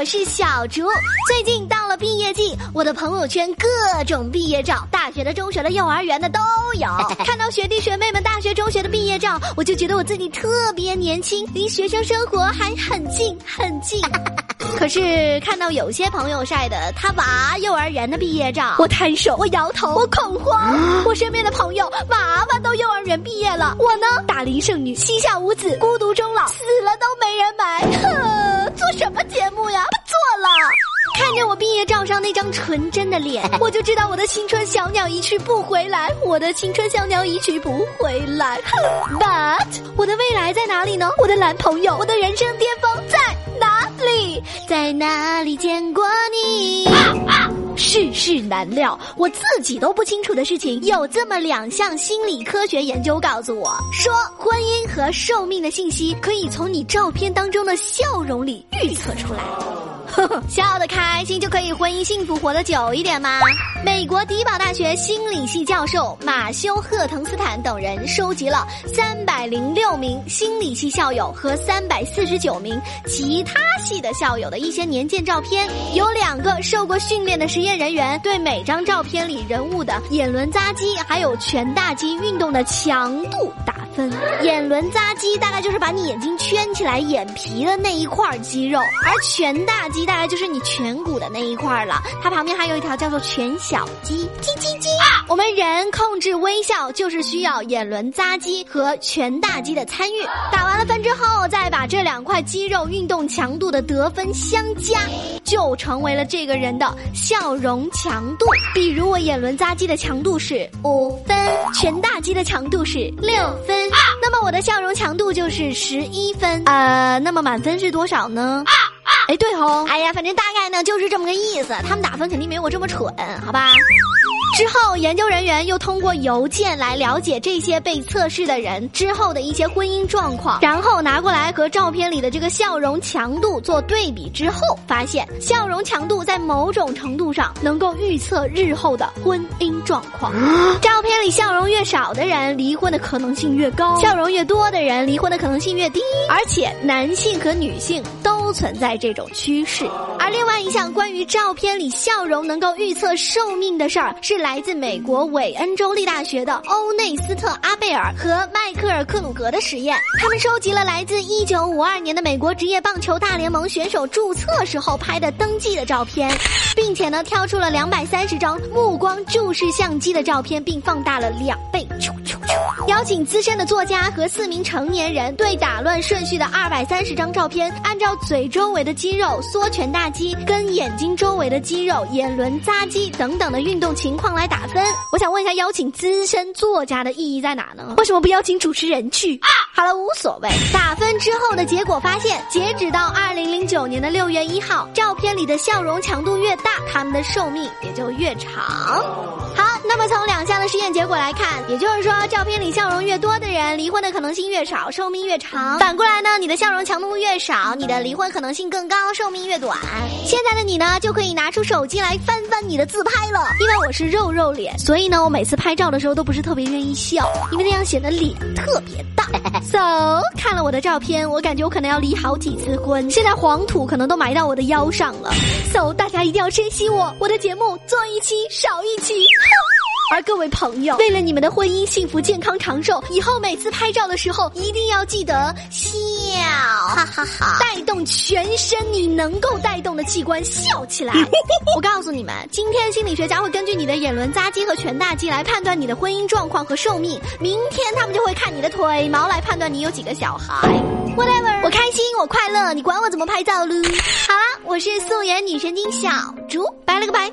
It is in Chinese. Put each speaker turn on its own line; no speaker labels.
我是小竹。最近到了毕业季，我的朋友圈各种毕业照，大学的、中学的、幼儿园的都有。看到学弟学妹们大学、中学的毕业照，我就觉得我自己特别年轻，离学生生活还很近很近。可是看到有些朋友晒的他娃幼儿园的毕业照，我摊手，我摇头，我恐慌。我身边的朋友娃娃都幼儿园毕业了，我呢，大龄剩女，膝下无子，孤独终老，死了都没人埋。哼，做什么我毕业照上那张纯真的脸，我就知道我的青春小鸟一去不回来。我的青春小鸟一去不回来。But 我的未来在哪里呢？我的男朋友，我的人生巅峰在哪里？在哪里见过你？世事难料，我自己都不清楚的事情，有这么两项心理科学研究告诉我说，婚姻和寿命的信息可以从你照片当中的笑容里预测出来。笑得开心就可以婚姻幸福活得久一点吗？美国迪堡大学心理系教授马修·赫滕斯坦等人收集了三百零六名心理系校友和三百四十九名其他系的校友的一些年鉴照片，有两个受过训练的实验人员对每张照片里人物的眼轮匝肌还有颧大肌运动的强度打。分眼轮匝肌大概就是把你眼睛圈起来眼皮的那一块肌肉，而颧大肌大概就是你颧骨的那一块了。它旁边还有一条叫做颧小肌。叽叽叽！我们人控制微笑就是需要眼轮匝肌和颧大肌的参与。打完了分之后，再把这两块肌肉运动强度的得分相加，就成为了这个人的笑容强度。比如我眼轮匝肌的强度是五分，颧大肌的强度是六分。那么我的笑容强度就是十一分，呃，那么满分是多少呢？哎，对哦，哎呀，反正大概呢就是这么个意思。他们打分肯定没我这么蠢，好吧？之后，研究人员又通过邮件来了解这些被测试的人之后的一些婚姻状况，然后拿过来和照片里的这个笑容强度做对比之后，发现笑容强度在某种程度上能够预测日后的婚姻状况。照片里笑容越少的人，离婚的可能性越高；笑容越多的人，离婚的可能性越低。而且，男性和女性都存在这种趋势。另外一项关于照片里笑容能够预测寿命的事儿是。来自美国韦恩州立大学的欧内斯特·阿贝尔和迈克尔·克鲁格的实验，他们收集了来自1952年的美国职业棒球大联盟选手注册时候拍的登记的照片，并且呢，挑出了230张目光注视相机的照片，并放大了两倍。邀请资深的作家和四名成年人对打乱顺序的二百三十张照片，按照嘴周围的肌肉、缩拳大肌跟眼睛周围的肌肉、眼轮匝肌等等的运动情况。来打分，我想问一下，邀请资深作家的意义在哪呢？为什么不邀请主持人去？啊好了，无所谓。打分之后的结果发现，截止到二零零九年的六月一号，照片里的笑容强度越大，他们的寿命也就越长。好，那么从两项的实验结果来看，也就是说，照片里笑容越多的人，离婚的可能性越少，寿命越长。反过来呢，你的笑容强度越少，你的离婚可能性更高，寿命越短。现在的你呢，就可以拿出手机来翻翻你的自拍了，因为我是肉。肉脸，所以呢，我每次拍照的时候都不是特别愿意笑，因为那样显得脸特别大。So 看了我的照片，我感觉我可能要离好几次婚，现在黄土可能都埋到我的腰上了。So 大家一定要珍惜我，我的节目做一期少一期。而各位朋友，为了你们的婚姻幸福、健康、长寿，以后每次拍照的时候一定要记得笑，哈哈哈！带动全身你能够带动的器官笑起来。我告诉你们，今天心理学家会根据你的眼轮匝肌和颧大肌来判断你的婚姻状况和寿命，明天他们就会看你的腿毛来判断你有几个小孩。Whatever，我开心，我快乐，你管我怎么拍照喽？好了，我是素颜女神经小猪，拜了个拜。